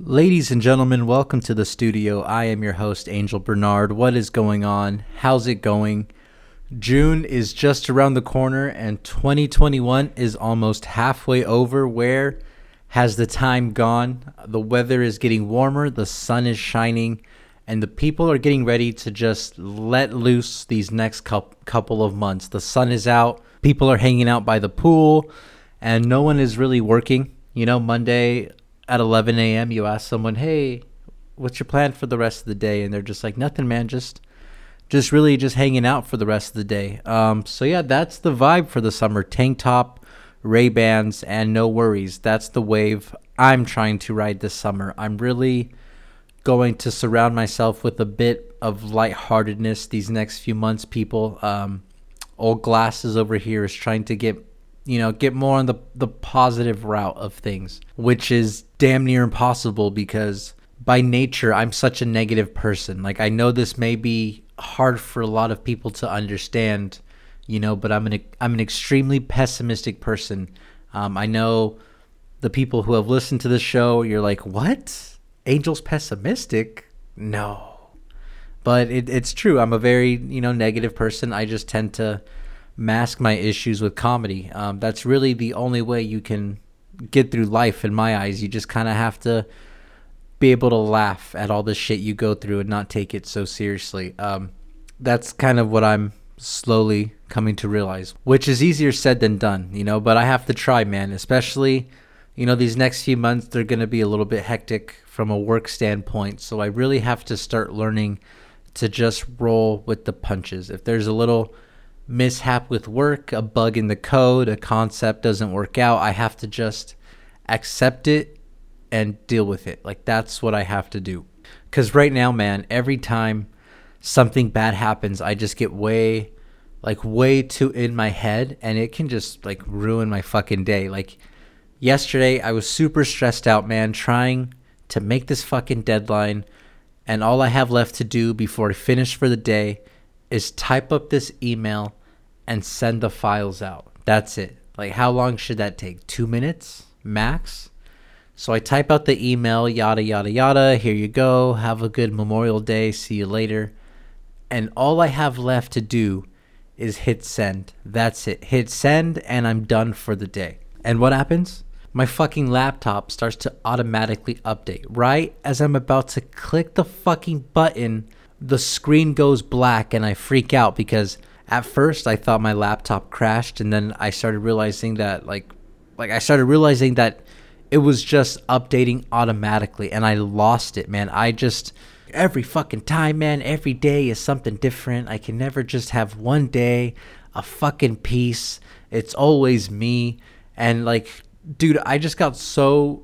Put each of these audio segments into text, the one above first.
Ladies and gentlemen, welcome to the studio. I am your host, Angel Bernard. What is going on? How's it going? June is just around the corner and 2021 is almost halfway over. Where has the time gone? The weather is getting warmer, the sun is shining, and the people are getting ready to just let loose these next couple of months. The sun is out, people are hanging out by the pool, and no one is really working. You know, Monday at 11 a.m., you ask someone, hey, what's your plan for the rest of the day? And they're just like, nothing, man, just just really just hanging out for the rest of the day. Um, so yeah, that's the vibe for the summer. Tank top, Ray Bans, and no worries. That's the wave I'm trying to ride this summer. I'm really going to surround myself with a bit of lightheartedness these next few months. People, um, old glasses over here is trying to get you know get more on the the positive route of things, which is damn near impossible because by nature I'm such a negative person. Like I know this may be hard for a lot of people to understand, you know. But I'm an I'm an extremely pessimistic person. Um, I know the people who have listened to the show. You're like, what? Angel's pessimistic? No, but it, it's true. I'm a very you know negative person. I just tend to mask my issues with comedy. Um, that's really the only way you can get through life in my eyes. You just kind of have to be able to laugh at all the shit you go through and not take it so seriously. Um, that's kind of what I'm slowly coming to realize, which is easier said than done, you know, but I have to try, man, especially, you know, these next few months, they're going to be a little bit hectic from a work standpoint. So I really have to start learning to just roll with the punches. If there's a little mishap with work, a bug in the code, a concept doesn't work out, I have to just accept it and deal with it. Like that's what I have to do. Cuz right now, man, every time something bad happens, I just get way like way too in my head and it can just like ruin my fucking day. Like yesterday, I was super stressed out, man, trying to make this fucking deadline and all I have left to do before I finish for the day is type up this email and send the files out. That's it. Like how long should that take? 2 minutes max? So I type out the email, yada, yada, yada. Here you go. Have a good Memorial Day. See you later. And all I have left to do is hit send. That's it. Hit send, and I'm done for the day. And what happens? My fucking laptop starts to automatically update. Right as I'm about to click the fucking button, the screen goes black, and I freak out because at first I thought my laptop crashed, and then I started realizing that, like, like I started realizing that it was just updating automatically and I lost it, man. I just every fucking time, man, every day is something different. I can never just have one day a fucking peace. It's always me and like dude, I just got so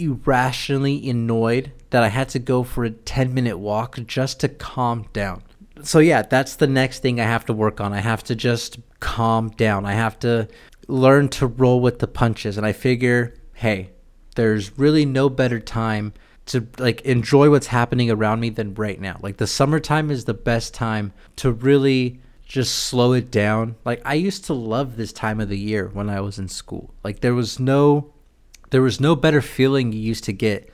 irrationally annoyed that I had to go for a 10 minute walk just to calm down. So, yeah, that's the next thing I have to work on. I have to just calm down. I have to learn to roll with the punches. And I figure, hey, there's really no better time to like enjoy what's happening around me than right now. Like the summertime is the best time to really just slow it down. Like I used to love this time of the year when I was in school. Like there was no there was no better feeling you used to get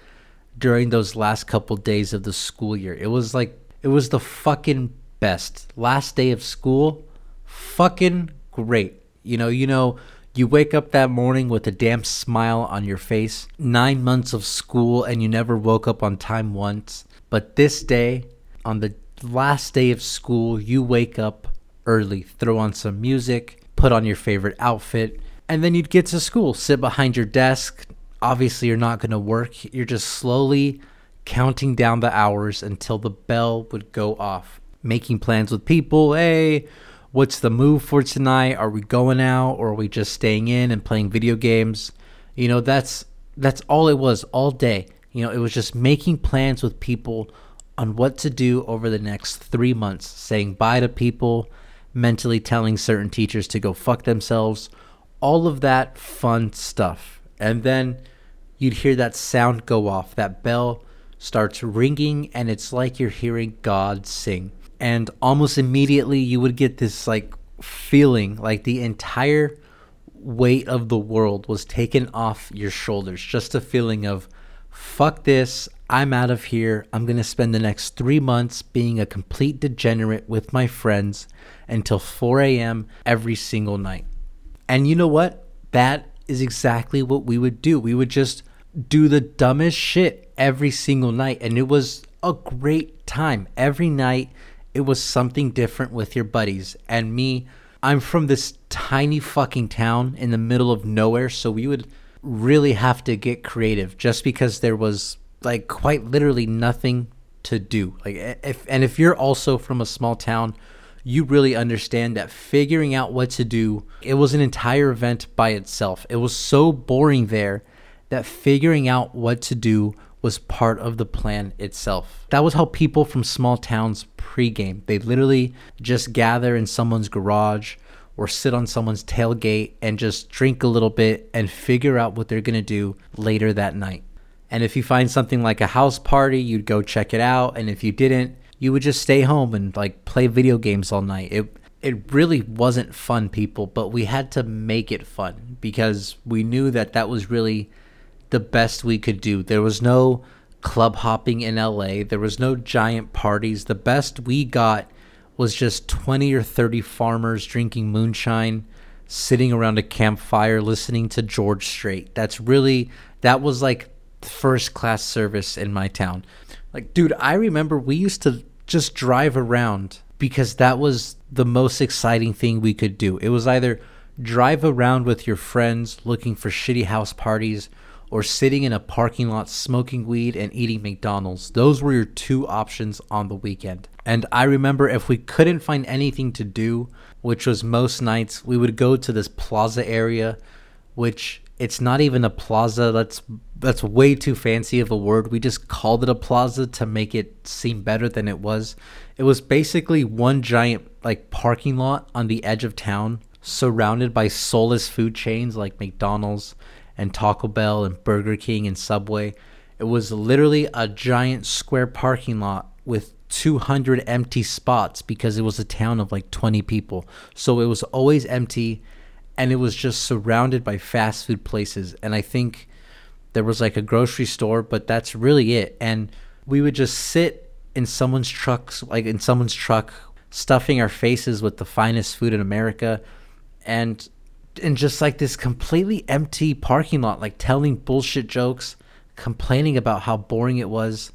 during those last couple days of the school year. It was like it was the fucking best. Last day of school, fucking great. You know, you know you wake up that morning with a damn smile on your face. Nine months of school and you never woke up on time once. But this day, on the last day of school, you wake up early, throw on some music, put on your favorite outfit, and then you'd get to school, sit behind your desk. Obviously, you're not going to work. You're just slowly counting down the hours until the bell would go off. Making plans with people. Hey, what's the move for tonight? Are we going out or are we just staying in and playing video games? You know, that's that's all it was all day. You know, it was just making plans with people on what to do over the next 3 months, saying bye to people, mentally telling certain teachers to go fuck themselves, all of that fun stuff. And then you'd hear that sound go off, that bell starts ringing and it's like you're hearing God sing and almost immediately you would get this like feeling like the entire weight of the world was taken off your shoulders just a feeling of fuck this. I'm out of here. I'm going to spend the next three months being a complete degenerate with my friends until 4 a.m. every single night. And you know what? That is exactly what we would do. We would just do the dumbest shit every single night. And it was a great time. Every night, it was something different with your buddies. And me, I'm from this tiny fucking town in the middle of nowhere. So we would really have to get creative just because there was like quite literally nothing to do. Like if and if you're also from a small town, you really understand that figuring out what to do, it was an entire event by itself. It was so boring there that figuring out what to do was part of the plan itself. That was how people from small towns pregame. They literally just gather in someone's garage or sit on someone's tailgate and just drink a little bit and figure out what they're going to do later that night. And if you find something like a house party, you'd go check it out. And if you didn't, you would just stay home and like play video games all night. It it really wasn't fun, people, but we had to make it fun because we knew that that was really the best we could do. There was no club hopping in LA. There was no giant parties. The best we got was just 20 or 30 farmers drinking moonshine, sitting around a campfire listening to George Strait. That's really that was like first class service in my town. Like dude, I remember we used to just drive around because that was the most exciting thing we could do. It was either drive around with your friends looking for shitty house parties or sitting in a parking lot smoking weed and eating McDonald's. Those were your two options on the weekend. And I remember if we couldn't find anything to do, which was most nights, we would go to this plaza area, which it's not even a plaza. That's that's way too fancy of a word. We just called it a plaza to make it seem better than it was. It was basically one giant like parking lot on the edge of town surrounded by soulless food chains like McDonald's and Taco Bell and Burger King and Subway. It was literally a giant square parking lot with 200 empty spots because it was a town of like 20 people. So it was always empty and it was just surrounded by fast food places. And I think there was like a grocery store, but that's really it. And we would just sit in someone's trucks, like in someone's truck, stuffing our faces with the finest food in America. And in just like this completely empty parking lot, like telling bullshit jokes, complaining about how boring it was.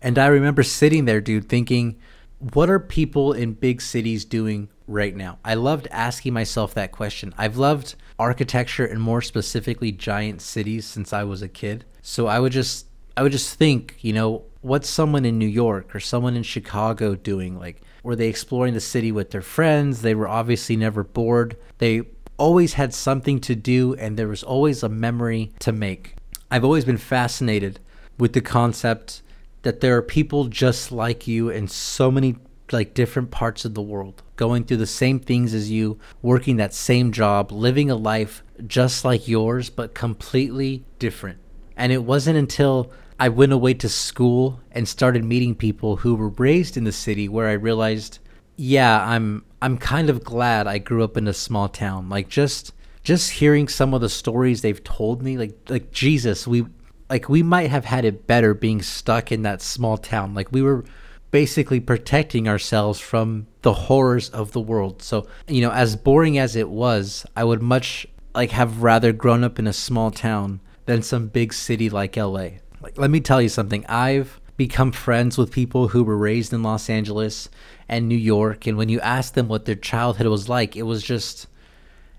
And I remember sitting there, dude, thinking, what are people in big cities doing right now? I loved asking myself that question. I've loved architecture and more specifically giant cities since I was a kid. So I would just I would just think, you know, what's someone in New York or someone in Chicago doing? Like were they exploring the city with their friends? They were obviously never bored. They always had something to do and there was always a memory to make. I've always been fascinated with the concept that there are people just like you in so many like different parts of the world going through the same things as you working that same job living a life just like yours but completely different and it wasn't until i went away to school and started meeting people who were raised in the city where i realized yeah i'm I'm kind of glad I grew up in a small town. Like just just hearing some of the stories they've told me, like like Jesus, we like we might have had it better being stuck in that small town. Like we were basically protecting ourselves from the horrors of the world. So, you know, as boring as it was, I would much like have rather grown up in a small town than some big city like LA. Like let me tell you something. I've become friends with people who were raised in Los Angeles and New York and when you ask them what their childhood was like it was just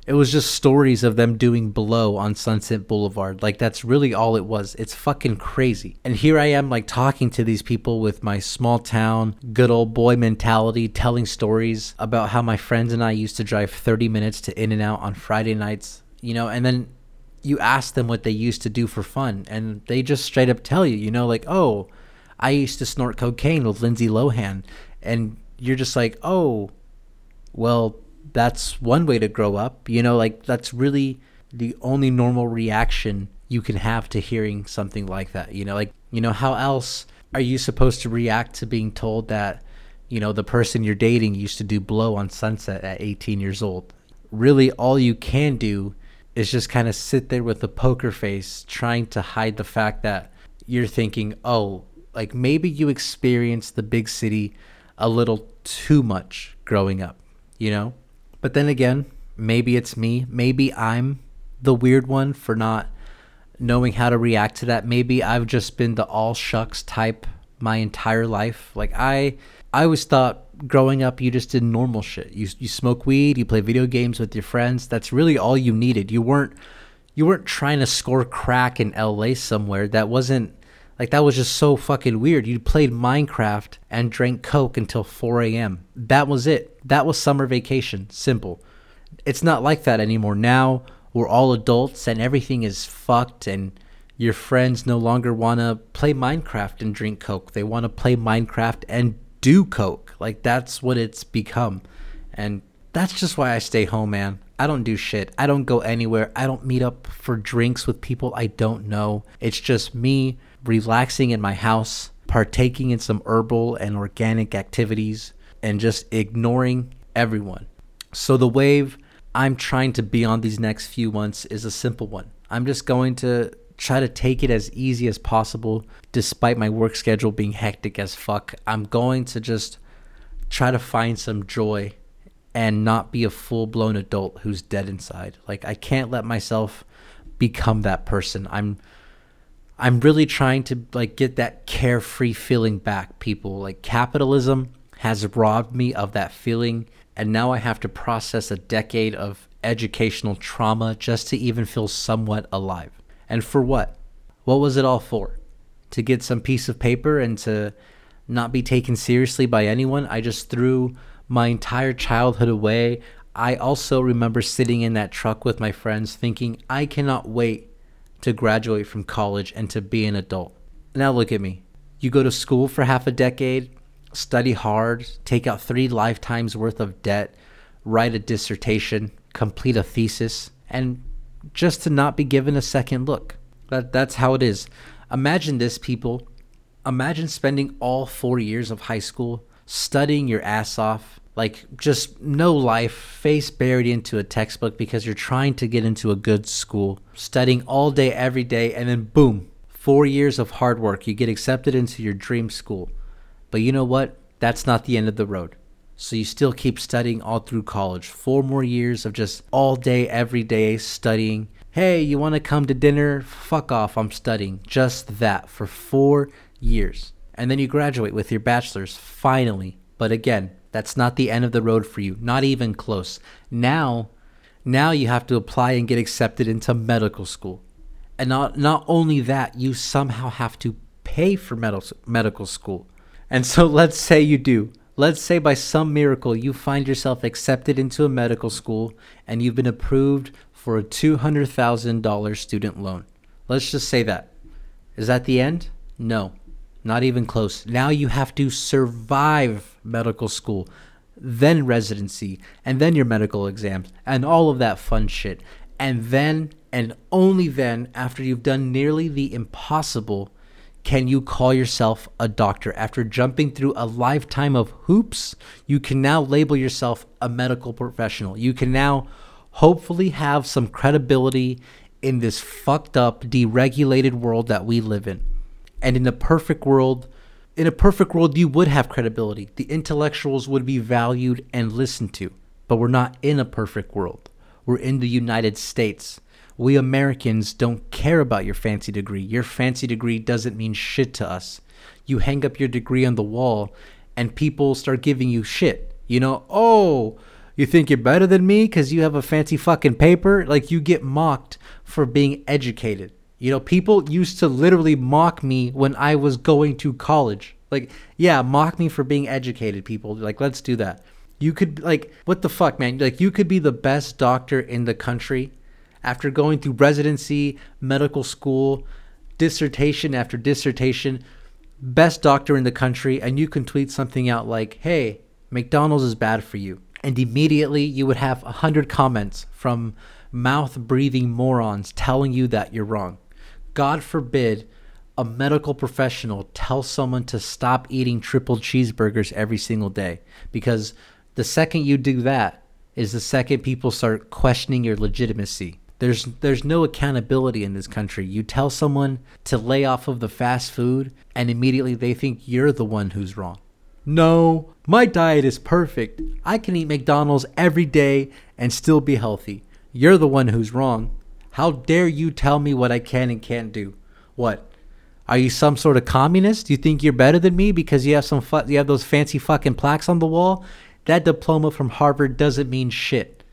it was just stories of them doing blow on Sunset Boulevard. Like that's really all it was. It's fucking crazy. And here I am like talking to these people with my small town good old boy mentality telling stories about how my friends and I used to drive 30 minutes to In-N-Out on Friday nights you know and then you ask them what they used to do for fun and they just straight up tell you you know like oh I used to snort cocaine with Lindsay Lohan. And you're just like, oh, well, that's one way to grow up. You know, like that's really the only normal reaction you can have to hearing something like that. You know, like, you know, how else are you supposed to react to being told that, you know, the person you're dating used to do blow on Sunset at 18 years old? Really, all you can do is just kind of sit there with a poker face trying to hide the fact that you're thinking, oh, like maybe you experienced the big city a little too much growing up, you know? But then again, maybe it's me. Maybe I'm the weird one for not knowing how to react to that. Maybe I've just been the all shucks type my entire life. Like I I always thought growing up you just did normal shit. You you smoke weed, you play video games with your friends. That's really all you needed. You weren't you weren't trying to score crack in LA somewhere. That wasn't like that was just so fucking weird. You played Minecraft and drank Coke until 4 a.m. That was it. That was summer vacation. Simple. It's not like that anymore. Now we're all adults and everything is fucked and your friends no longer want to play Minecraft and drink Coke. They want to play Minecraft and do Coke. Like that's what it's become. And that's just why I stay home, man. I don't do shit. I don't go anywhere. I don't meet up for drinks with people I don't know. It's just me relaxing in my house, partaking in some herbal and organic activities, and just ignoring everyone. So, the wave I'm trying to be on these next few months is a simple one. I'm just going to try to take it as easy as possible despite my work schedule being hectic as fuck. I'm going to just try to find some joy and not be a full-blown adult who's dead inside. Like I can't let myself become that person. I'm I'm really trying to like get that carefree feeling back, people. Like capitalism has robbed me of that feeling and now I have to process a decade of educational trauma just to even feel somewhat alive. And for what? What was it all for? To get some piece of paper and to not be taken seriously by anyone? I just threw my entire childhood away. I also remember sitting in that truck with my friends thinking, I cannot wait to graduate from college and to be an adult. Now look at me. You go to school for half a decade, study hard, take out three lifetimes worth of debt, write a dissertation, complete a thesis, and just to not be given a second look. That that's how it is. Imagine this, people. Imagine spending all four years of high school studying your ass off, like just no life, face buried into a textbook because you're trying to get into a good school, studying all day, every day, and then boom, four years of hard work, you get accepted into your dream school. But you know what? That's not the end of the road. So you still keep studying all through college. Four more years of just all day, every day studying. Hey, you want to come to dinner? Fuck off, I'm studying. Just that for four years. And then you graduate with your bachelor's, finally. But again, that's not the end of the road for you, not even close. Now, now you have to apply and get accepted into medical school. And not, not only that, you somehow have to pay for med- medical school. And so let's say you do. Let's say by some miracle you find yourself accepted into a medical school and you've been approved for a $200,000 student loan. Let's just say that. Is that the end? No, not even close. Now you have to survive medical school, then residency, and then your medical exams, and all of that fun shit. And then, and only then, after you've done nearly the impossible, can you call yourself a doctor? After jumping through a lifetime of hoops, you can now label yourself a medical professional. You can now hopefully have some credibility in this fucked up, deregulated world that we live in. And in a perfect world, in a perfect world, you would have credibility. The intellectuals would be valued and listened to. But we're not in a perfect world. We're in the United States. We Americans don't care about your fancy degree. Your fancy degree doesn't mean shit to us. You hang up your degree on the wall and people start giving you shit. You know, oh, you think you're better than me because you have a fancy fucking paper? Like you get mocked for being educated. You know, people used to literally mock me when I was going to college. Like, yeah, mock me for being educated, people. Like, let's do that. You could, like, what the fuck, man? Like, you could be the best doctor in the country after going through residency, medical school, dissertation after dissertation, best doctor in the country, and you can tweet something out like, hey, McDonald's is bad for you. And immediately you would have a hundred comments from mouth breathing morons telling you that you're wrong. God forbid a medical professional tell someone to stop eating triple cheeseburgers every single day because the second you do that is the second people start questioning your legitimacy There's there's no accountability in this country. You tell someone to lay off of the fast food and immediately they think you're the one who's wrong. No, my diet is perfect. I can eat McDonald's every day and still be healthy. You're the one who's wrong. How dare you tell me what I can and can't do? What? Are you some sort of communist? You think you're better than me because you have some fu- you have those fancy fucking plaques on the wall? That diploma from Harvard doesn't mean shit.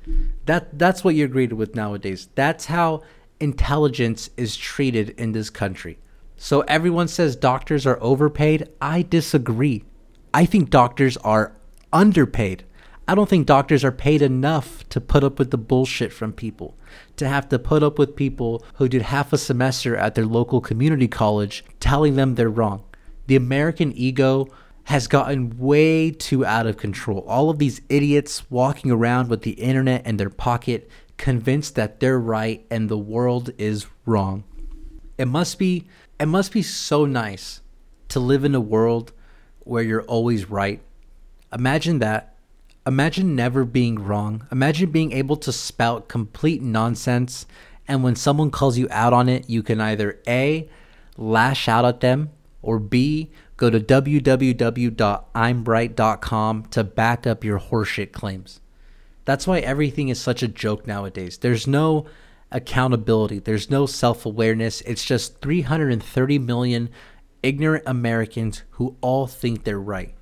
That that's what you're greeted with nowadays. That's how intelligence is treated in this country. So everyone says doctors are overpaid. I disagree. I think doctors are underpaid. I don't think doctors are paid enough to put up with the bullshit from people. To have to put up with people who did half a semester at their local community college telling them they're wrong. The American ego has gotten way too out of control. All of these idiots walking around with the internet in their pocket, convinced that they're right and the world is wrong. It must be it must be so nice to live in a world where you're always right. Imagine that. Imagine never being wrong. Imagine being able to spout complete nonsense and when someone calls you out on it, you can either A lash out at them or B go to www.imbright.com to back up your horseshit claims. That's why everything is such a joke nowadays. There's no accountability, there's no self awareness. It's just 330 million ignorant Americans who all think they're right.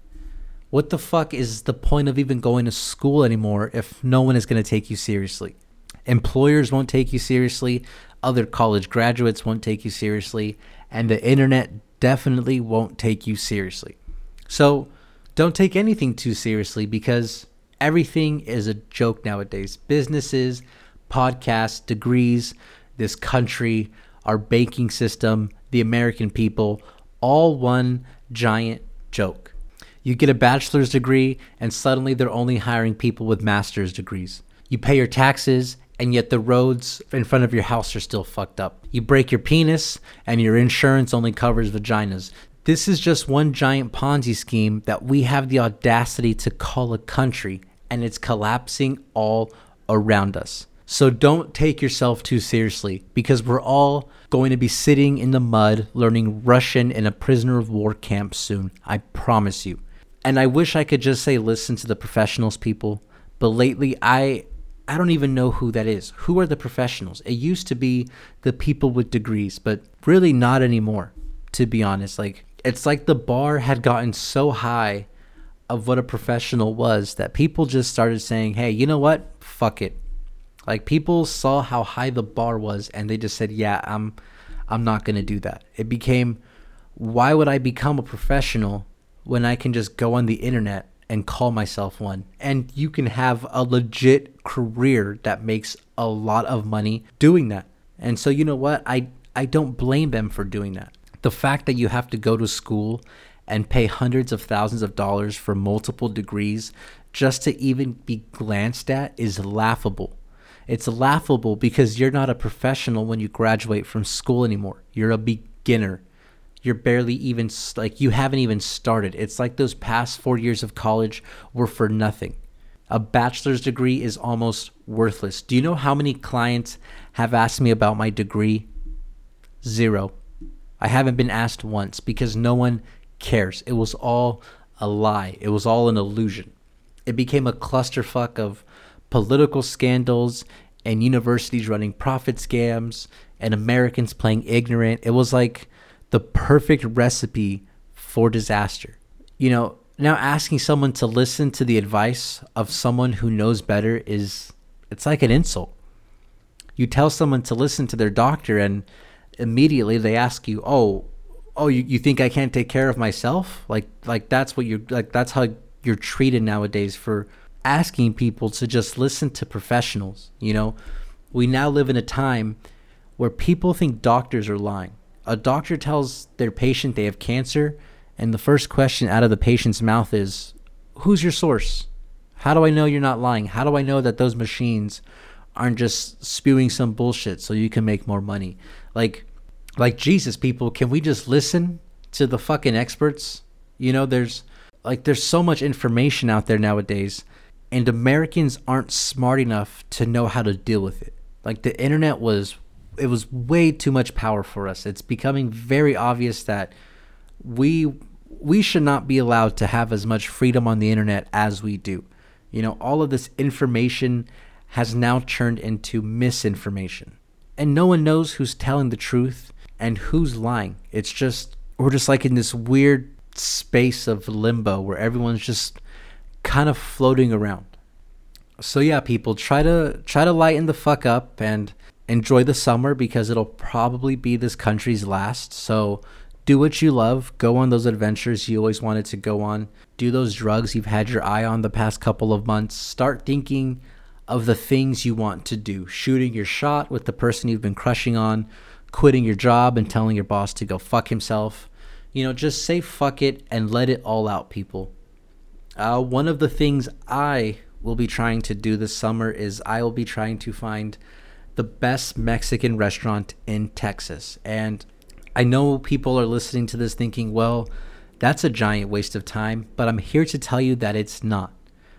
What the fuck is the point of even going to school anymore if no one is going to take you seriously? Employers won't take you seriously, other college graduates won't take you seriously, and the internet definitely won't take you seriously. So don't take anything too seriously because everything is a joke nowadays. Businesses, podcasts, degrees, this country, our banking system, the American people, all one giant joke. You get a bachelor's degree, and suddenly they're only hiring people with master's degrees. You pay your taxes, and yet the roads in front of your house are still fucked up. You break your penis, and your insurance only covers vaginas. This is just one giant Ponzi scheme that we have the audacity to call a country, and it's collapsing all around us. So don't take yourself too seriously because we're all going to be sitting in the mud learning Russian in a prisoner of war camp soon. I promise you. And I wish I could just say listen to the professionals people, but lately I I don't even know who that is. Who are the professionals? It used to be the people with degrees, but really not anymore, to be honest. Like it's like the bar had gotten so high of what a professional was that people just started saying, "Hey, you know what? Fuck it. Like people saw how high the bar was and they just said, "Yeah, I'm I'm not going to do that." It became why would I become a professional when I can just go on the internet and call myself one? And you can have a legit career that makes a lot of money doing that. And so you know what? I I don't blame them for doing that. The fact that you have to go to school and pay hundreds of thousands of dollars for multiple degrees just to even be glanced at is laughable. It's laughable because you're not a professional when you graduate from school anymore. You're a beginner. You're barely even like you haven't even started. It's like those past 4 years of college were for nothing. A bachelor's degree is almost worthless. Do you know how many clients have asked me about my degree? Zero. I haven't been asked once because no one cares. It was all a lie. It was all an illusion. It became a clusterfuck of political scandals and universities running profit scams and Americans playing ignorant. It was like the perfect recipe for disaster. You know, now asking someone to listen to the advice of someone who knows better is it's like an insult. You tell someone to listen to their doctor and immediately they ask you, "Oh, oh, you, you think I can't take care of myself?" Like like that's what you're like that's how you're treated nowadays for asking people to just listen to professionals. You know, we now live in a time where people think doctors are lying. A doctor tells their patient they have cancer, and the first question out of the patient's mouth is, Who's your source? How do I know you're not lying? How do I know that those machines aren't just spewing some bullshit so you can make more money? Like, like Jesus, people, can we just listen to the fucking experts? You know, there's like there's so much information out there nowadays and Americans aren't smart enough to know how to deal with it. Like the internet was it was way too much power for us. It's becoming very obvious that we we should not be allowed to have as much freedom on the internet as we do. You know, all of this information has now turned into misinformation. And no one knows who's telling the truth and who's lying. It's just we're just like in this weird space of limbo where everyone's just kind of floating around. So yeah, people try to try to lighten the fuck up and enjoy the summer because it'll probably be this country's last. So do what you love, go on those adventures you always wanted to go on, do those drugs you've had your eye on the past couple of months. Start thinking of the things you want to do. Shooting your shot with the person you've been crushing on, quitting your job and telling your boss to go fuck himself. You know, just say fuck it and let it all out, people. Uh, one of the things I will be trying to do this summer is I will be trying to find the best Mexican restaurant in Texas. And I know people are listening to this thinking, well, that's a giant waste of time, but I'm here to tell you that it's not.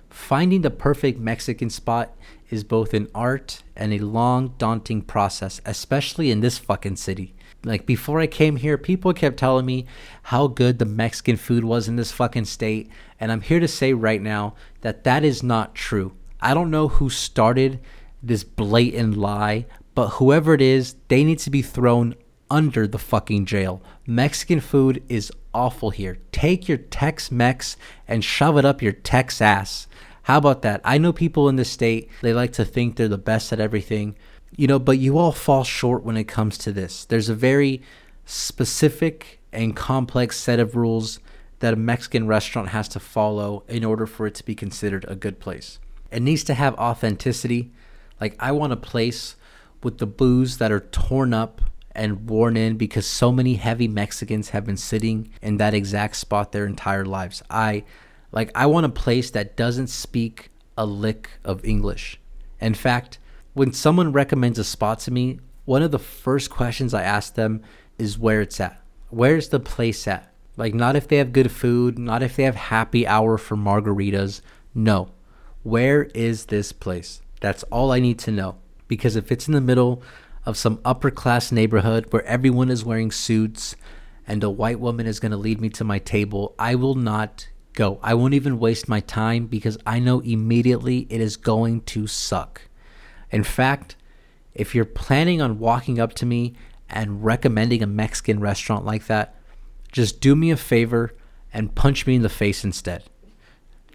Finding the perfect Mexican spot is both an art and a long, daunting process, especially in this fucking city. Like before I came here, people kept telling me how good the Mexican food was in this fucking state, and I'm here to say right now that that is not true. I don't know who started this blatant lie, but whoever it is, they need to be thrown under the fucking jail. Mexican food is awful here. Take your Tex Mex and shove it up your Tex ass. How about that? I know people in the state, they like to think they're the best at everything, you know, but you all fall short when it comes to this. There's a very specific and complex set of rules that a Mexican restaurant has to follow in order for it to be considered a good place. It needs to have authenticity. Like, I want a place with the booze that are torn up and worn in because so many heavy Mexicans have been sitting in that exact spot their entire lives. I like I want a place that doesn't speak a lick of English. In fact, when someone recommends a spot to me, one of the first questions I ask them is where it's at. Where's the place at? Like not if they have good food, not if they have happy hour for margaritas. No. Where is this place? That's all I need to know. Because if it's in the middle of some upper class neighborhood where everyone is wearing suits and a white woman is going to lead me to my table, I will not go. I won't even waste my time because I know immediately it is going to suck. In fact, if you're planning on walking up to me and recommending a Mexican restaurant like that, just do me a favor and punch me in the face instead.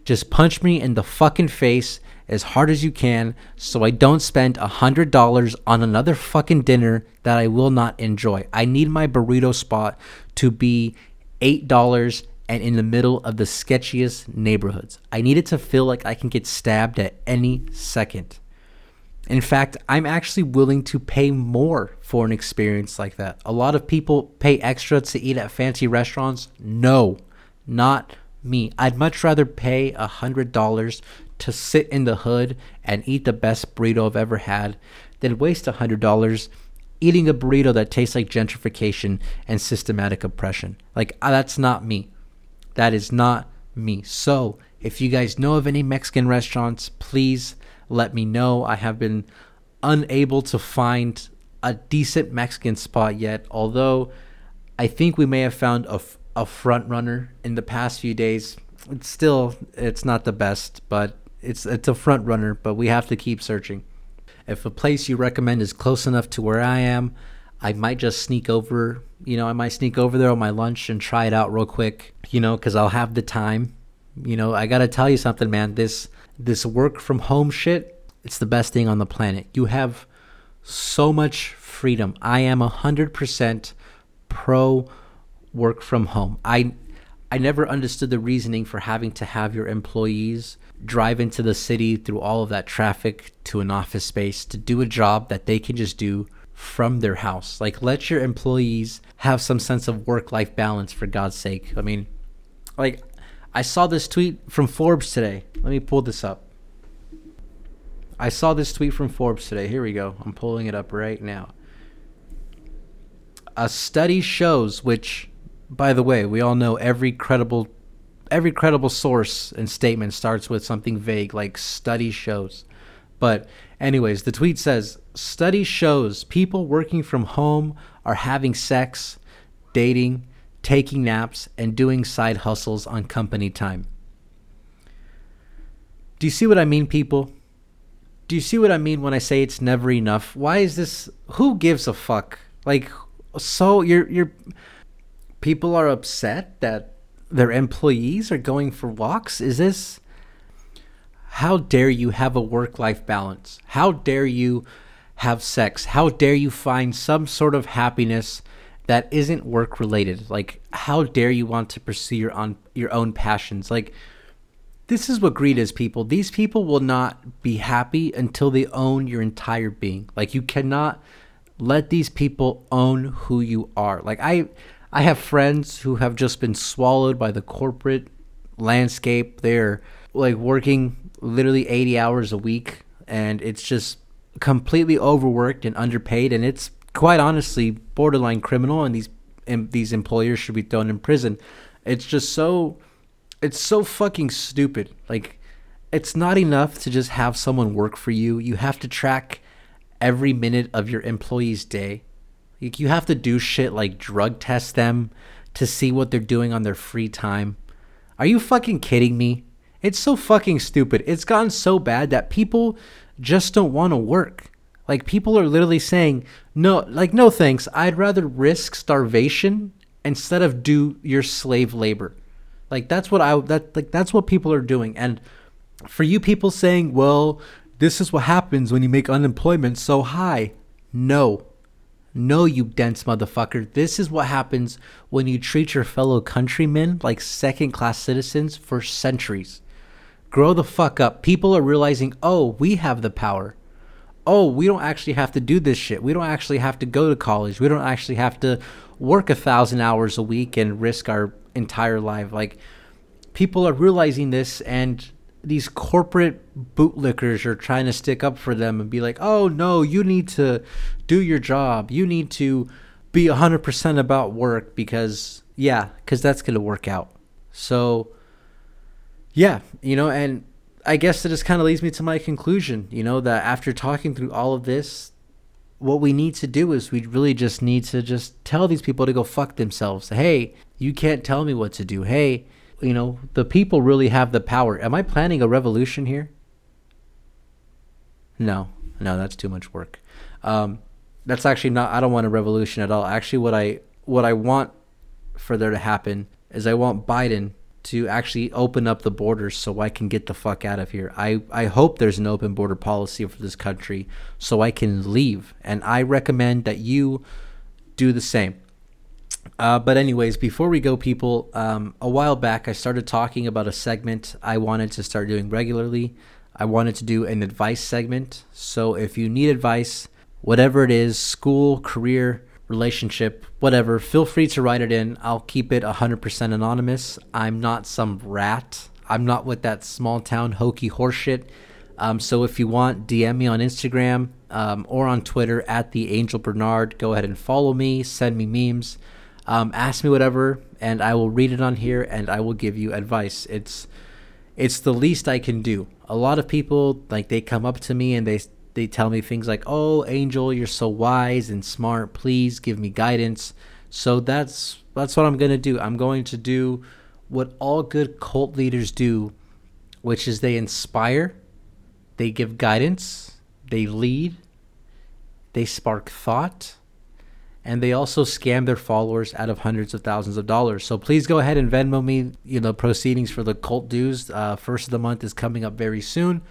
Just punch me in the fucking face as hard as you can so I don't spend a hundred dollars on another fucking dinner that I will not enjoy. I need my burrito spot to be eight dollars and in the middle of the sketchiest neighborhoods. I need it to feel like I can get stabbed at any second. In fact, I'm actually willing to pay more for an experience like that. A lot of people pay extra to eat at fancy restaurants. No, not me. I'd much rather pay a hundred dollars to sit in the hood and eat the best burrito I've ever had than waste a hundred dollars eating a burrito that tastes like gentrification and systematic oppression. Like uh, that's not me. That is not me. So, if you guys know of any Mexican restaurants, please let me know. I have been unable to find a decent Mexican spot yet, although I think we may have found a, a front runner in the past few days. It's still it's not the best, but it's it's a front runner, but we have to keep searching. If a place you recommend is close enough to where I am, I might just sneak over. You know, I might sneak over there on my lunch and try it out real quick. You know, because I'll have the time. You know, I gotta tell you something, man. This this work from home shit, it's the best thing on the planet. You have so much freedom. I am a hundred percent pro work from home. I I never understood the reasoning for having to have your employees drive into the city through all of that traffic to an office space to do a job that they can just do from their house. Like, let your employees have some sense of work life balance, for God's sake. I mean, like, I saw this tweet from Forbes today. Let me pull this up. I saw this tweet from Forbes today. Here we go. I'm pulling it up right now. A study shows, which, by the way, we all know every credible every credible source and statement starts with something vague like study shows. But Anyways, the tweet says Study shows people working from home are having sex, dating, taking naps, and doing side hustles on company time. Do you see what I mean, people? Do you see what I mean when I say it's never enough? Why is this? Who gives a fuck? Like, so you're you're people are upset that their employees are going for walks. Is this? How dare you have a work life balance? How dare you have sex? How dare you find some sort of happiness that isn't work related? Like, how dare you want to pursue your own your own passions? Like, this is what greed is, people. These people will not be happy until they own your entire being. Like, you cannot let these people own who you are. Like, I I have friends who have just been swallowed by the corporate landscape. They're like working literally 80 hours a week and it's just completely overworked and underpaid, and it's quite honestly borderline criminal. And these and these employers should be thrown in prison. It's just so, it's so fucking stupid. Like, it's not enough to just have someone work for you. You have to track every minute of your employee's day. Like, you have to do shit like drug test them to see what they're doing on their free time. Are you fucking kidding me? It's so fucking stupid. It's gotten so bad that people just don't want to work. Like people are literally saying, "No, like no thanks. I'd rather risk starvation instead of do your slave labor." Like that's what I that like that's what people are doing. And for you people saying, "Well, this is what happens when you make unemployment so high." No. No, you dense motherfucker. This is what happens when you treat your fellow countrymen like second class citizens for centuries. Grow the fuck up. People are realizing, oh, we have the power. Oh, we don't actually have to do this shit. We don't actually have to go to college. We don't actually have to work a thousand hours a week and risk our entire life. Like, people are realizing this, and these corporate bootlickers are trying to stick up for them and be like, oh, no, you need to do your job. You need to be 100% about work because, yeah, because that's going to work out. So, yeah, you know, and I guess it just kind of leads me to my conclusion, you know, that after talking through all of this, what we need to do is we really just need to just tell these people to go fuck themselves. Hey, you can't tell me what to do. Hey, you know, the people really have the power. Am I planning a revolution here? No, no, that's too much work. Um, that's actually not. I don't want a revolution at all. Actually, what I what I want for there to happen is I want Biden to actually open up the borders so I can get the fuck out of here. I, I hope there's an open border policy for this country so I can leave. And I recommend that you do the same. Uh, but, anyways, before we go, people, um, a while back I started talking about a segment I wanted to start doing regularly. I wanted to do an advice segment. So, if you need advice, whatever it is school, career, relationship, whatever, feel free to write it in. I'll keep it 100% anonymous. I'm not some rat. I'm not with that small town hokey horseshit. Um, so if you want, DM me on Instagram um, or on Twitter at the Angel Bernard. Go ahead and follow me. Send me memes. Um, ask me whatever, and I will read it on here, and I will give you advice. It's it's the least I can do. A lot of people like they come up to me and they they tell me things like, "Oh, Angel, you're so wise and smart. Please give me guidance." So that's that's what I'm going to do. I'm going to do what all good cult leaders do, which is they inspire, they give guidance, they lead, they spark thought, and they also scam their followers out of hundreds of thousands of dollars. So please go ahead and Venmo me, you know, proceedings for the cult dues. Uh, first of the month is coming up very soon.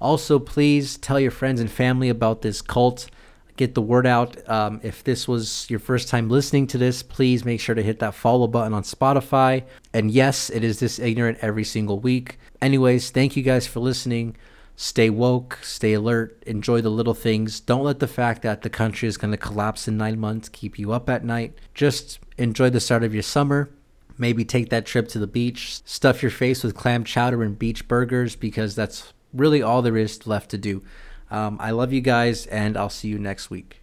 Also, please tell your friends and family about this cult. Get the word out. Um, if this was your first time listening to this, please make sure to hit that follow button on Spotify. And yes, it is this ignorant every single week. Anyways, thank you guys for listening. Stay woke, stay alert, enjoy the little things. Don't let the fact that the country is going to collapse in nine months keep you up at night. Just enjoy the start of your summer. Maybe take that trip to the beach. Stuff your face with clam chowder and beach burgers because that's really all there is left to do. Um, I love you guys, and I'll see you next week.